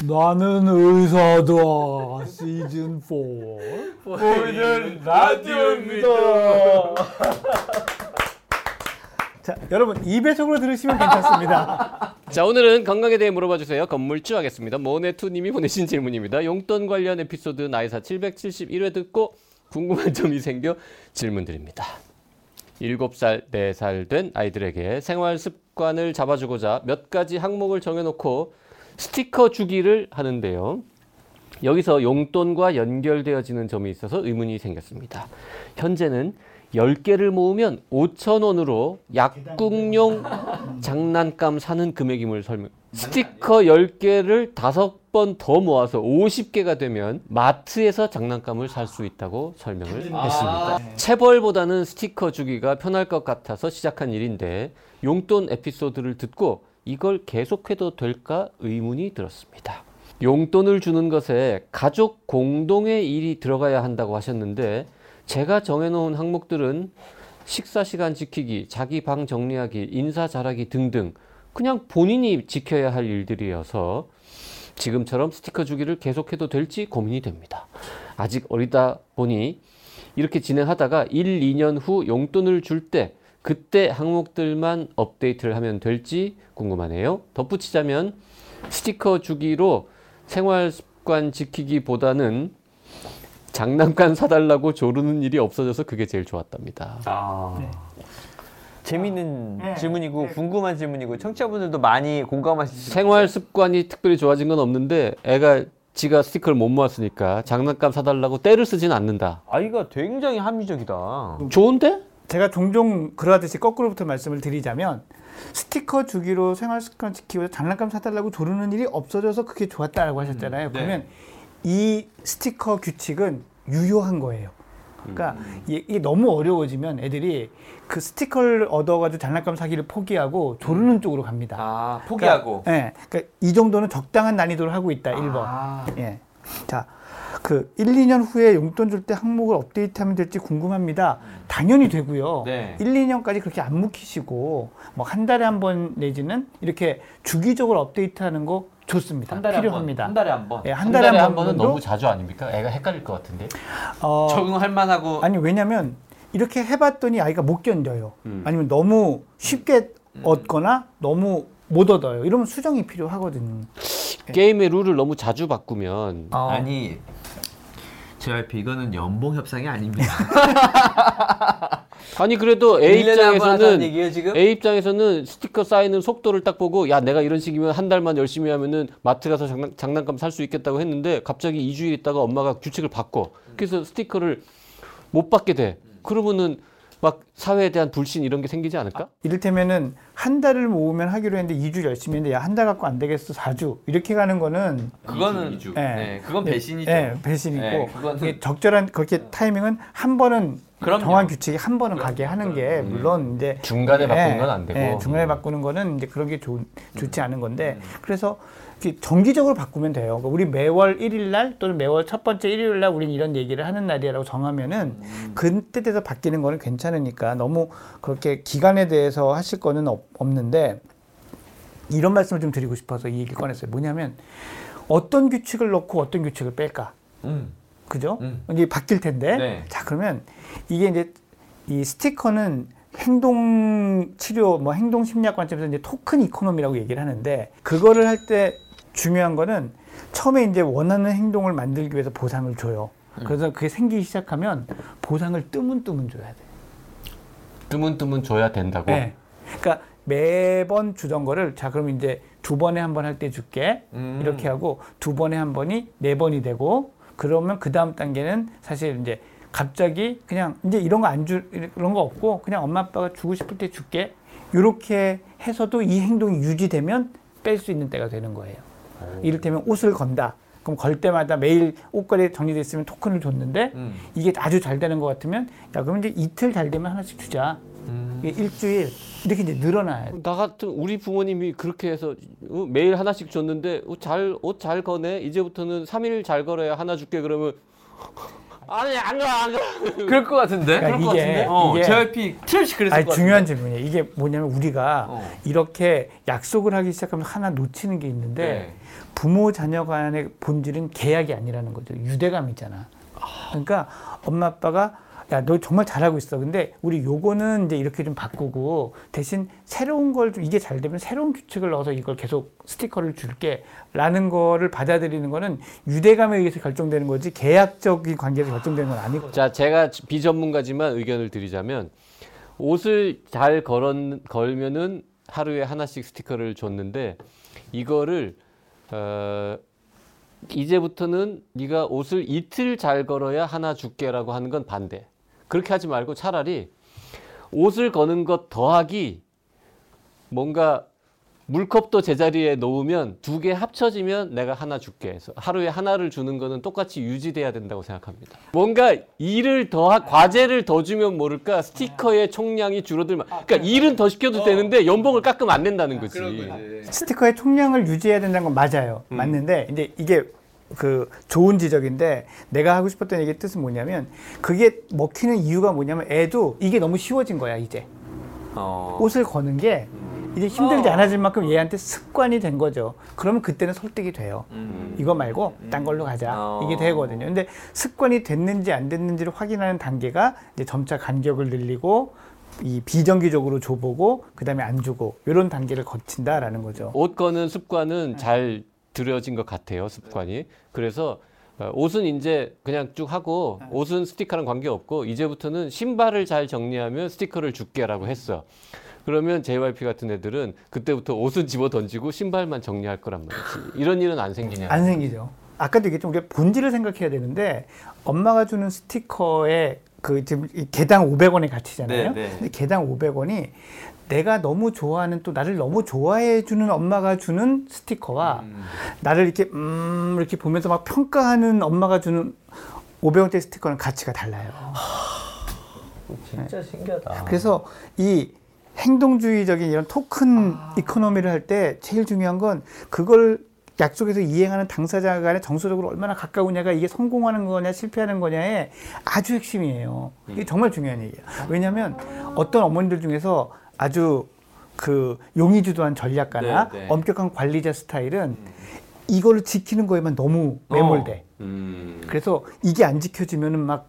나는 의사다. 시즌 4 보이는 라디오입니다. 자 여러분 2배속으로 들으시면 괜찮습니다. 자 오늘은 건강에 대해 물어봐 주세요. 건물주 하겠습니다. 모네투님이 보내신 질문입니다. 용돈 관련 에피소드 나이사 771회 듣고 궁금한 점이 생겨 질문 드립니다. 7살, 4살 된 아이들에게 생활 습관을 잡아주고자 몇 가지 항목을 정해놓고 스티커 주기를 하는데요 여기서 용돈과 연결되어지는 점이 있어서 의문이 생겼습니다 현재는 10개를 모으면 5,000원으로 약국용 장난감 사는 금액임을 설명. 스티커 10개를 5번 더 모아서 50개가 되면 마트에서 장난감을 살 수 있다고 설명을 했습니다. 체벌보다는 스티커 주기가 편할 것 같아서 시작한 일인데 용돈 에피소드를 듣고 이걸 계속해도 될까 의문이 들었습니다. 용돈을 주는 것에 가족 공동의 일이 들어가야 한다고 하셨는데 제가 정해놓은 항목들은 식사 시간 지키기, 자기 방 정리하기, 인사 잘하기 등등 그냥 본인이 지켜야 할 일들이어서 지금처럼 스티커 주기를 계속해도 될지 고민이 됩니다. 아직 어리다 보니 이렇게 진행하다가 1, 2년 후 용돈을 줄 때 그때 항목들만 업데이트를 하면 될지 궁금하네요. 덧붙이자면 스티커 주기로 생활 습관 지키기보다는 장난감 사달라고 조르는 일이 없어져서 그게 제일 좋았답니다. 아. 재밌는 네. 질문이고 궁금한 질문이고 청취자분들도 많이 공감하실 수 생활 습관이 특별히 좋아진 건 없는데 애가 지가 스티커를 못 모았으니까 장난감 사달라고 때를 쓰진 않는다. 아이가 굉장히 합리적이다. 좋은데? 제가 종종 그러하듯이 거꾸로부터 말씀을 드리자면 스티커 주기로 생활 습관 지키고 장난감 사달라고 조르는 일이 없어져서 그게 좋았다라고 하셨잖아요. 그러면 이 스티커 규칙은 유효한 거예요. 그러니까 이게, 이게 너무 어려워지면 애들이 그 스티커를 얻어가지고 장난감 사기를 포기하고 조르는 쪽으로 갑니다. 아 그러니까, 예. 그러니까 이 정도는 적당한 난이도를 하고 있다. 1번. 아. 예. 자, 그 1, 2년 후에 용돈 줄 때 항목을 업데이트하면 될지 궁금합니다. 당연히 되고요. 네. 1, 2년까지 그렇게 안 묵히시고 뭐 한 달에 한 번 내지는 이렇게 주기적으로 업데이트하는 거 좋습니다. 필요합니다. 한 달에 한 번. 예, 한 달에 한, 번 정도? 자주 아닙니까? 애가 헷갈릴 것 같은데. 어, 적응할 만하고 아니 왜냐면 이렇게 해봤더니 아이가 못 견뎌요. 음. 아니면 너무 쉽게 얻거나 너무 못 얻어요. 이러면 수정이 필요하거든요. 게임의 룰을 너무 자주 바꾸면 어, 아니 JYP 이거는 연봉 협상이 아닙니다. 아니 그래도 A 1년에 한번 하자는 입장에서는 얘기예요 지금? A 입장에서는 스티커 쌓이는 속도를 딱 보고 야 내가 이런 식이면 한 달만 열심히 하면은 마트 가서 장난, 장난 감 살 수 있겠다고 했는데 갑자기 2주일 있다가 엄마가 규칙을 바꿔 그래서 스티커를 못 받게 돼 그러면은 막 사회에 대한 불신 이런 게 생기지 않을까? 이를테면은 한 달을 모으면 하기로 했는데 2주 열심히 했는데 야 한 달 갖고 안 되겠어 4주 이렇게 가는 거는 그거는 예. 네, 그건 배신이죠. 예, 배신이고 네, 그거는- 적절한 그렇게 타이밍은 한 번은 그럼요. 정한 규칙이 한 번은 가게 하는 게 물론 이제 중간에 바꾸는 예, 건안 되고. 예, 중간에 바꾸는 거는 이제 그런 게 좋, 좋지 않은 건데 그래서 이렇게 정기적으로 바꾸면 돼요. 그러니까 우리 매월 1일 날 또는 매월 첫 번째 일요일 날 우리는 이런 얘기를 하는 날이라고 정하면은 그때 돼서 바뀌는 거는 괜찮으니까 너무 그렇게 기간에 대해서 하실 거는 없, 없는데 이런 말씀을 좀 드리고 싶어서 이 얘기를 꺼냈어요. 뭐냐면 어떤 규칙을 넣고 어떤 규칙을 뺄까? 음. 그죠? 음. 이제 바뀔 텐데. 네. 자, 그러면 이게 이제 이 스티커는 행동 치료, 뭐 행동 심리학 관점에서 이제 토큰 이코노미라고 얘기를 하는데 그거를 할 때 중요한 거는 처음에 이제 원하는 행동을 만들기 위해서 보상을 줘요. 그래서 그게 생기기 시작하면 보상을 뜨문뜨문 줘야 돼. 뜨문뜨문 줘야 된다고. 네. 그러니까 매번 주던 거를 자 그럼 이제 두 번에 한 번 할 때 줄게 음. 이렇게 하고 두 번에 한 번이 네 번이 되고 그러면 그 다음 단계는 사실 이제 갑자기 그냥 이제 이런 거 안 줄 이런 거 없고 그냥 엄마 아빠가 주고 싶을 때 줄게 이렇게 해서도 이 행동이 유지되면 뺄 수 있는 때가 되는 거예요. 이를테면 옷을 건다. 그럼 걸 때마다 매일 옷걸이 정리돼 있으면 토큰을 줬는데 음. 이게 아주 잘 되는 것 같으면 야 그럼 이제 이틀 잘 되면 하나씩 주자. 음. 이게 일주일 이렇게 이제 늘어나야 돼. 나 같은 우리 부모님이 그렇게 해서 어, 매일 하나씩 줬는데 잘옷 잘 거네. 이제부터는 3일 잘 걸어야 하나 줄게 그러면 아니 안 가, 안 가. 그럴 것 같은데? 그러니까 그럴 것 이게- 같은데? 어, 이게- JYP 틀림없이 그랬을 아니 것 중요한? 질문이에요. 이게 뭐냐면 우리가 어. 이렇게 약속을 하기 시작하면 하나 놓치는 게 있는데 네. 부모 자녀 간의 본질은 계약이 아니라는 거죠. 유대감이잖아. 그러니까 엄마 아빠가 야 너 정말 잘하고 있어. 근데 우리 요거는 이제 이렇게 좀 바꾸고 대신 새로운 걸 좀 이게 잘 되면 새로운 규칙을 넣어서 이걸 계속 스티커를 줄게 라는 거를 받아들이는 거는 유대감에 의해서 결정되는 거지 계약적인 관계에서 결정되는 건 아니거든. 자, 제가 비전문가지만 의견을 드리자면 옷을 잘 걸은, 걸면은 하루에 하나씩 스티커를 줬는데 이거를 어, 이제부터는 네가 옷을 이틀 잘 걸어야 하나 줄게라고 하는 건 반대. 그렇게 하지 말고 차라리 옷을 거는 것 더하기 뭔가 물컵도 제자리에 놓으면 두 개 합쳐지면 내가 하나 줄게. 해서 하루에 하나를 주는 거는 똑같이 유지돼야 된다고 생각합니다. 뭔가 일을 더 하- 과제를 더 주면 모를까? 스티커의 총량이 줄어들면. 그러니까 일은 더 시켜도 되는데 연봉을 깎으면 안 된다는 거지. 스티커의 총량을 유지해야 된다는 건 맞아요. 맞는데 이제 이게 그 좋은 지적인데 내가 하고 싶었던 얘기의 뜻은 뭐냐면 그게 먹히는 이유가 뭐냐면 애도 이게 너무 쉬워진 거야 이제 어. 옷을 거는 게 이제 힘들지 않아질 만큼 얘한테 습관이 된 거죠. 그러면 그때는 설득이 돼요. 음. 이거 말고 딴 걸로 가자 어. 이게 되거든요. 근데 습관이 됐는지 안 됐는지를 확인하는 단계가 이제 점차 간격을 늘리고 이 비정기적으로 줘보고 그다음에 안 주고 이런 단계를 거친다라는 거죠. 옷 거는 습관은 잘 들여진 것 같아요. 습관이. 그래서 어, 옷은 이제 그냥 쭉 하고 옷은 스티커랑 관계 없고 이제부터는 신발을 잘 정리하면 스티커를 줄게라고 했어. 그러면 JYP 같은 애들은 그때부터 옷은 집어 던지고 신발만 정리할 거란 말이지. 이런 일은 안 생기냐? 안 생기죠. 아까도 얘기했지만 우리가 본질을 생각해야 되는데 엄마가 주는 스티커에 그 지금 이 개당 500원의 가치잖아요. 네, 네. 근데 개당 500원이 내가 너무 좋아하는 또 나를 너무 좋아해 주는 엄마가 주는 스티커와 음. 나를 이렇게 음 이렇게 보면서 막 평가하는 엄마가 주는 500원짜리 스티커는 가치가 달라요. 진짜 신기하다. 그래서 이 행동주의적인 이런 토큰 이코노미를 할 때 제일 중요한 건 그걸 약속에서 이행하는 당사자 간의 정서적으로 얼마나 가까우냐가 이게 성공하는 거냐 실패하는 거냐의 아주 핵심이에요. 이게 정말 중요한 얘기예요. 왜냐하면 어떤 어머니들 중에서 아주 그 용의주도한 전략가나 네, 네. 엄격한 관리자 스타일은 이거를 지키는 거에만 너무 매몰돼. 음. 그래서 이게 안 지켜지면은 막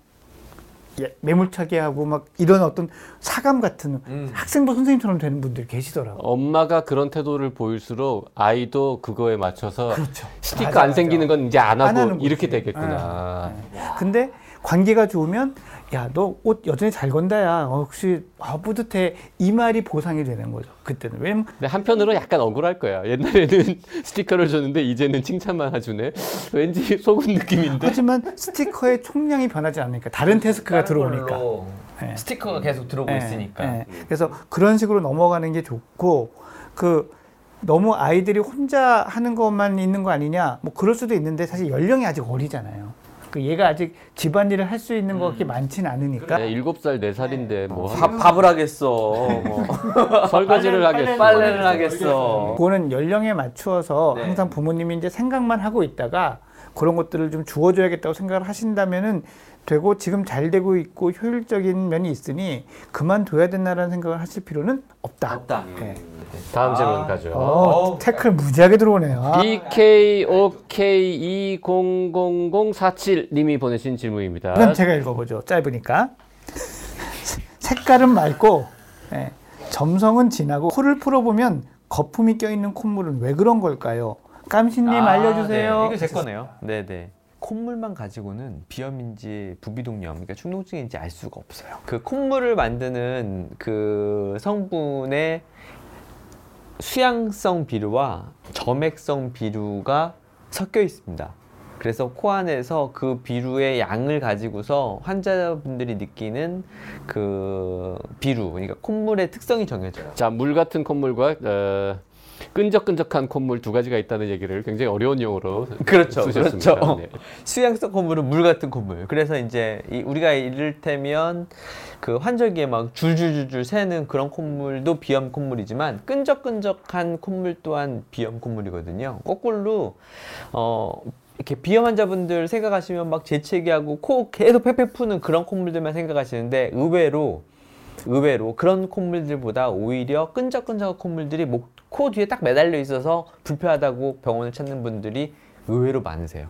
예, 매몰차게 하고 막 이런 어떤 사감 같은 음. 학생부 선생님처럼 되는 분들이 계시더라고. 엄마가 그런 태도를 보일수록 아이도 그거에 맞춰서 스티커 맞아, 안 맞아. 생기는 건 이제 안 하고 안 이렇게 거지. 되겠구나. 근데 관계가 좋으면 야 너 옷 여전히 잘 건다야. 어, 혹시 아, 뿌듯해 이 말이 보상이 되는 거죠. 그때는 왜냐면 근데 한편으로 약간 억울할 거야. 옛날에는 스티커를 줬는데 이제는 칭찬만 해주네. 왠지 속은 느낌인데. 하지만 스티커의 총량이 변하지 않으니까 다른 태스크가 들어오니까. 네. 스티커가 계속 들어오고 예, 있으니까. 예. 그래서 그런 식으로 넘어가는 게 좋고 그 너무 아이들이 혼자 하는 것만 있는 거 아니냐 뭐 그럴 수도 있는데 사실 연령이 아직 어리잖아요. 그 얘가 아직 집안일을 할 수 있는 거 그렇게 많지는 않으니까 네, 일곱 살, 네 살인데 뭐 밥, 밥을 하겠어. 뭐. 설거지를 하겠어. 빨래를 하겠어. 그거는 연령에 맞추어서 네. 항상 부모님이 이제 생각만 하고 있다가 그런 것들을 좀 주어줘야겠다고 생각을 하신다면은 되고 지금 잘 되고 있고 효율적인 면이 있으니 그만둬야 된다라는 생각을 하실 필요는 없다. 없다. 네. 다음 질문 가죠. 어, 태클 무지하게 들어오네요. 아. BKOK200047님이 보내신 질문입니다. 이건 제가 읽어보죠. 짧으니까. 색깔은 맑고 예, 점성은 진하고 코를 풀어보면 거품이 껴있는 콧물은 왜 그런 걸까요? 깜신님 알려주세요. 네. 이거 제 거네요. 네네. 콧물만 가지고는 비염인지 부비동염, 그러니까 충농증인지 알 수가 없어요. 그 콧물을 만드는 그 성분의 수양성 비류와 점액성 비류가 섞여 있습니다. 그래서 코 안에서 그 비류의 양을 가지고서 환자분들이 느끼는 그 비류, 그러니까 콧물의 특성이 정해져요. 자, 물 같은 콧물과 어, 끈적끈적한 콧물 두 가지가 있다는 얘기를 굉장히 어려운 용어로 그렇죠, 쓰셨습니다. 그렇죠. 네. 수양성 콧물은 물 같은 콧물. 그래서 이제 이 우리가 이를테면 그 환절기에 막 줄줄줄줄 새는 그런 콧물도 비염 콧물이지만 끈적끈적한 콧물 또한 비염 콧물이거든요. 거꾸로 어 이렇게 비염 환자분들 생각하시면 막 재채기하고 코 계속 팩팩 푸는 그런 콧물들만 생각하시는데 의외로 의외로 그런 콧물들보다 오히려 끈적끈적한 콧물들이 목, 코 뒤에 딱 매달려 있어서 불편하다고 병원을 찾는 분들이 의외로 많으세요.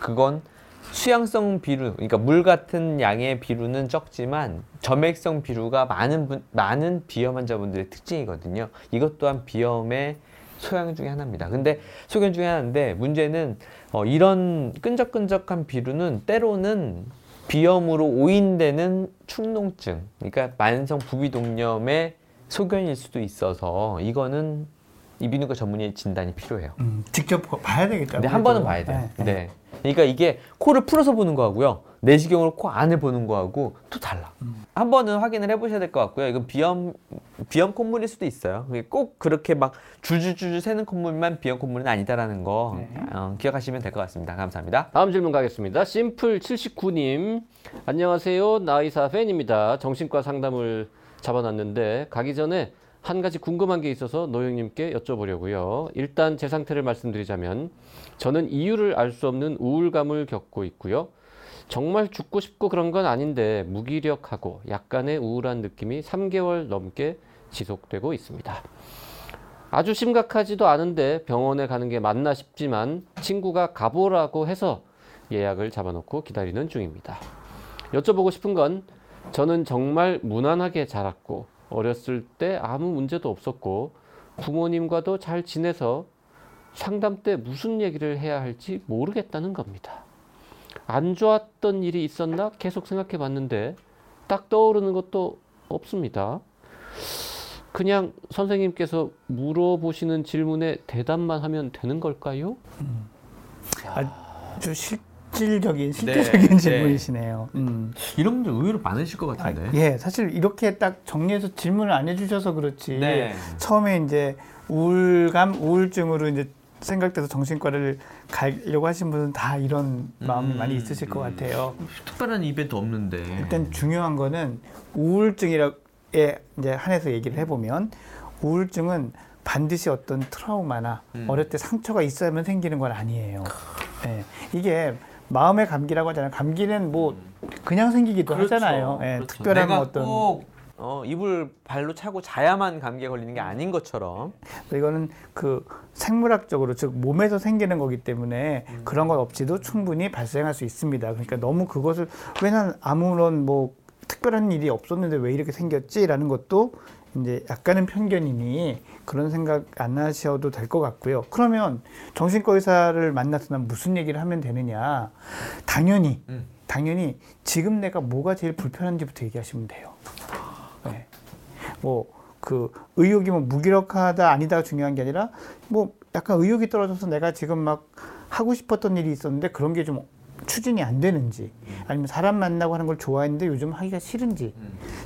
그건 수양성 비루, 그러니까 물 같은 양의 비루는 적지만 점액성 비루가 많은 분, 많은 비염 환자분들의 특징이거든요. 이것 또한 비염의 소양 중에 하나입니다. 근데 소견 중에 하나인데 문제는 어, 이런 끈적끈적한 비루는 때로는 비염으로 오인되는 축농증, 그러니까 만성 부비동염의 소견일 수도 있어서 이거는 이비인후과 전문의 진단이 필요해요. 음, 직접 봐야 되겠다. 근데 한 번은 봐야 돼요. 네. 네. 그러니까 이게 코를 풀어서 보는 거하고요. 내시경으로 코 안을 보는 거하고 또 달라. 한 번은 확인을 해보셔야 될 것 같고요. 이건 비염 비염 콧물일 수도 있어요. 꼭 그렇게 막 줄줄줄 새는 콧물만 비염 콧물은 아니다라는 거 네. 어, 기억하시면 될 것 같습니다. 감사합니다. 다음 질문 가겠습니다. 심플 79님. 안녕하세요. 나이사 팬입니다. 정신과 상담을 잡아놨는데 가기 전에 한 가지 궁금한 게 있어서 노영님께 여쭤보려고요. 일단 제 상태를 말씀드리자면 저는 이유를 알 수 없는 우울감을 겪고 있고요. 정말 죽고 싶고 그런 건 아닌데 무기력하고 약간의 우울한 느낌이 3개월 넘게 지속되고 있습니다. 아주 심각하지도 않은데 병원에 가는 게 맞나 싶지만 친구가 가보라고 해서 예약을 잡아놓고 기다리는 중입니다. 여쭤보고 싶은 건 저는 정말 무난하게 자랐고 어렸을 때 아무 문제도 없었고 부모님과도 잘 지내서 상담 때 무슨 얘기를 해야 할지 모르겠다는 겁니다. 안 좋았던 일이 있었나 계속 생각해 봤는데 딱 떠오르는 것도 없습니다. 그냥 선생님께서 물어보시는 질문에 대답만 하면 되는 걸까요? 아주 실 질적인 실제적인 네. 질문이시네요. 음. 이런 분들 의외로 많으실 것 아, 예, 사실 이렇게 딱 정리해서 질문을 안 해주셔서 그렇지. 네. 처음에 이제 우울감, 우울증으로 이제 생각돼서 정신과를 가려고 하신 분은 다 이런 마음이 음, 많이 있으실 것 음. 같아요. 특별한 이벤트 없는데. 일단 중요한 거는 우울증이라에 이제 한해서 얘기를 해보면 우울증은 반드시 어떤 트라우마나 음. 어릴 때 상처가 있어야만 생기는 건 아니에요. 예, 이게 마음의 감기라고 하잖아요. 감기는 뭐 그냥 생기기도 하잖아요. 예, 특별한 그렇죠. 내가 어떤 꼭 어, 이불 발로 차고 자야만 감기에 걸리는 게 아닌 것처럼 이거는 그 생물학적으로 즉 몸에서 생기는 거기 때문에 그런 것 없이도 충분히 발생할 수 있습니다. 그러니까 너무 그것을 왜 난 아무런 뭐 특별한 일이 없었는데 왜 이렇게 생겼지라는 것도 이제 약간은 편견이니 그런 생각 안 하셔도 될 것 같고요. 그러면 정신과 의사를 만나서 난 무슨 얘기를 하면 되느냐? 당연히 음. 당연히 지금 내가 뭐가 제일 불편한지부터 얘기하시면 돼요. 네. 뭐그 의욕이 뭐 무기력하다 아니다가 중요한 게 아니라 뭐 약간 의욕이 떨어져서 내가 지금 막 하고 싶었던 일이 있었는데 그런 게 좀 추진이 안 되는지 아니면 사람 만나고 하는 걸 좋아했는데 요즘 하기가 싫은지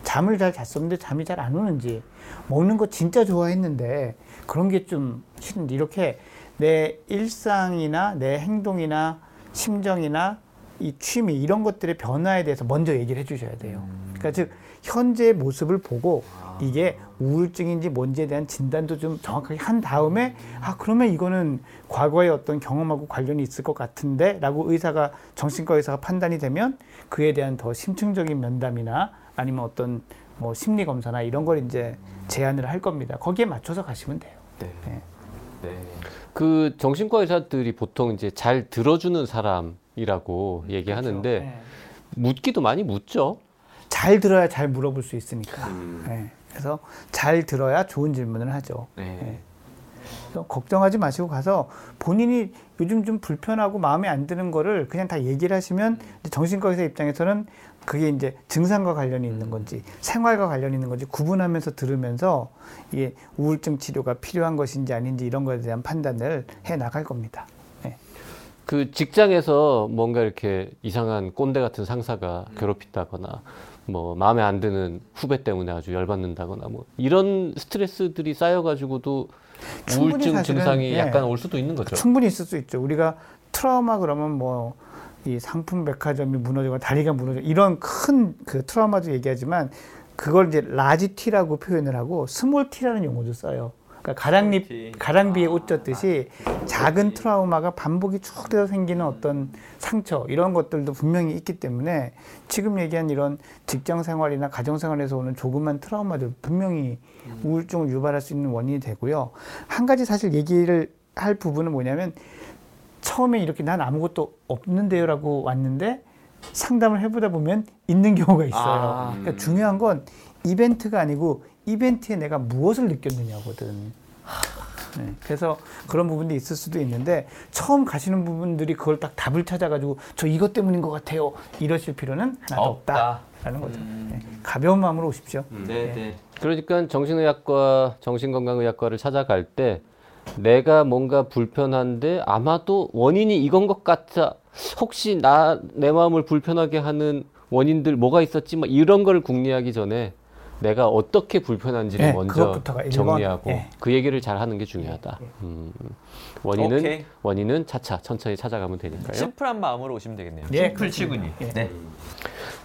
잠을 잘 잤었는데 잠이 잘 안 오는지 먹는 거 진짜 좋아했는데 그런 게 좀 싫은지 이렇게 내 일상이나 내 행동이나 심정이나 이 취미 이런 것들의 변화에 대해서 먼저 얘기를 해주셔야 돼요. 그러니까 즉 현재의 모습을 보고 이게 우울증인지 뭔지에 대한 진단도 좀 정확하게 한 다음에 아 그러면 이거는 과거의 어떤 경험하고 관련이 있을 것 같은데라고 의사가 정신과 의사가 판단이 되면 그에 대한 더 심층적인 면담이나 아니면 어떤 뭐 심리 검사나 이런 걸 이제 제안을 할 겁니다. 거기에 맞춰서 가시면 돼요. 네. 네. 네. 그 정신과 의사들이 보통 이제 잘 들어주는 사람이라고 얘기하는데 네. 묻기도 많이 묻죠. 잘 들어야 잘 물어볼 수 있으니까. 네. 그래서 잘 들어야 좋은 질문을 하죠. 네. 그래서 걱정하지 마시고 가서 본인이 요즘 좀 불편하고 마음에 안 드는 거를 그냥 다 얘기를 하시면 이제 정신과 의사 입장에서는 그게 이제 증상과 관련이 있는 건지 생활과 관련이 있는 건지 구분하면서 들으면서 이게 우울증 치료가 필요한 것인지 아닌지 이런 거에 대한 판단을 해 나갈 겁니다. 네. 그 직장에서 뭔가 이렇게 이상한 꼰대 같은 상사가 괴롭힌다거나 뭐 마음에 안 드는 후배 때문에 아주 열받는다거나 뭐 이런 스트레스들이 쌓여가지고도 우울증 증상이 예. 약간 올 수도 있는 거죠. 충분히 있을 수 있죠. 우리가 트라우마 그러면 뭐 이 삼풍 백화점이 무너지고 다리가 무너져 이런 큰 그 트라우마도 얘기하지만 그걸 이제 large T라고 표현을 하고 small T라는 용어도 써요. 그러니까 가랑잎 가랑비에 옷 젖듯이 작은 트라우마가 반복이 쭉 돼서 생기는 어떤 상처 이런 것들도 분명히 있기 때문에 지금 얘기한 이런 직장 생활이나 가정 생활에서 오는 조그만 트라우마들 분명히 우울증을 유발할 수 있는 원인이 되고요. 한 가지 사실 얘기를 할 부분은 뭐냐면 처음에 이렇게 난 아무것도 없는데요라고 왔는데 상담을 해보다 보면 있는 경우가 있어요. 아. 그러니까 중요한 건 이벤트가 아니고 이벤트에 내가 무엇을 느꼈느냐거든. 네, 그래서 그런 부분도 있을 수도 있는데 처음 가시는 부분들이 그걸 딱 답을 찾아가지고 저 이것 때문인 것 같아요 이러실 필요는 하나도 없다. 없다라는 거죠. 네, 가벼운 마음으로 오십시오. 네, 네. 그러니까 정신의학과, 정신건강의학과를 찾아갈 때 내가 뭔가 불편한데 아마도 원인이 이건 것 같아. 혹시 나 내 마음을 불편하게 하는 원인들 뭐가 있었지? 막 이런 걸 궁리하기 전에 내가 어떻게 불편한지를 네, 먼저. 정리하고 네. 그 얘기를 잘 하는 게 중요하다. 음, 원인은 오케이. 원인은 차차 천천히 찾아가면 되니까요. 심플한 마음으로 오시면 되겠네요. 예, 심플 치군이. 예. 네.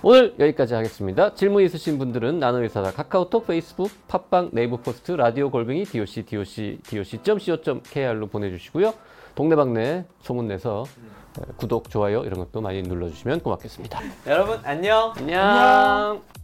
오늘 여기까지 하겠습니다. 질문 있으신 분들은 나는의사다 카카오톡, 페이스북, 팟빵, 네이버 포스트, 라디오 골뱅이 doc doc doc.co.kr로 보내주시고요. 동네방네 소문내서 구독, 좋아요 이런 것도 많이 눌러주시면 고맙겠습니다. 여러분 안녕. 안녕.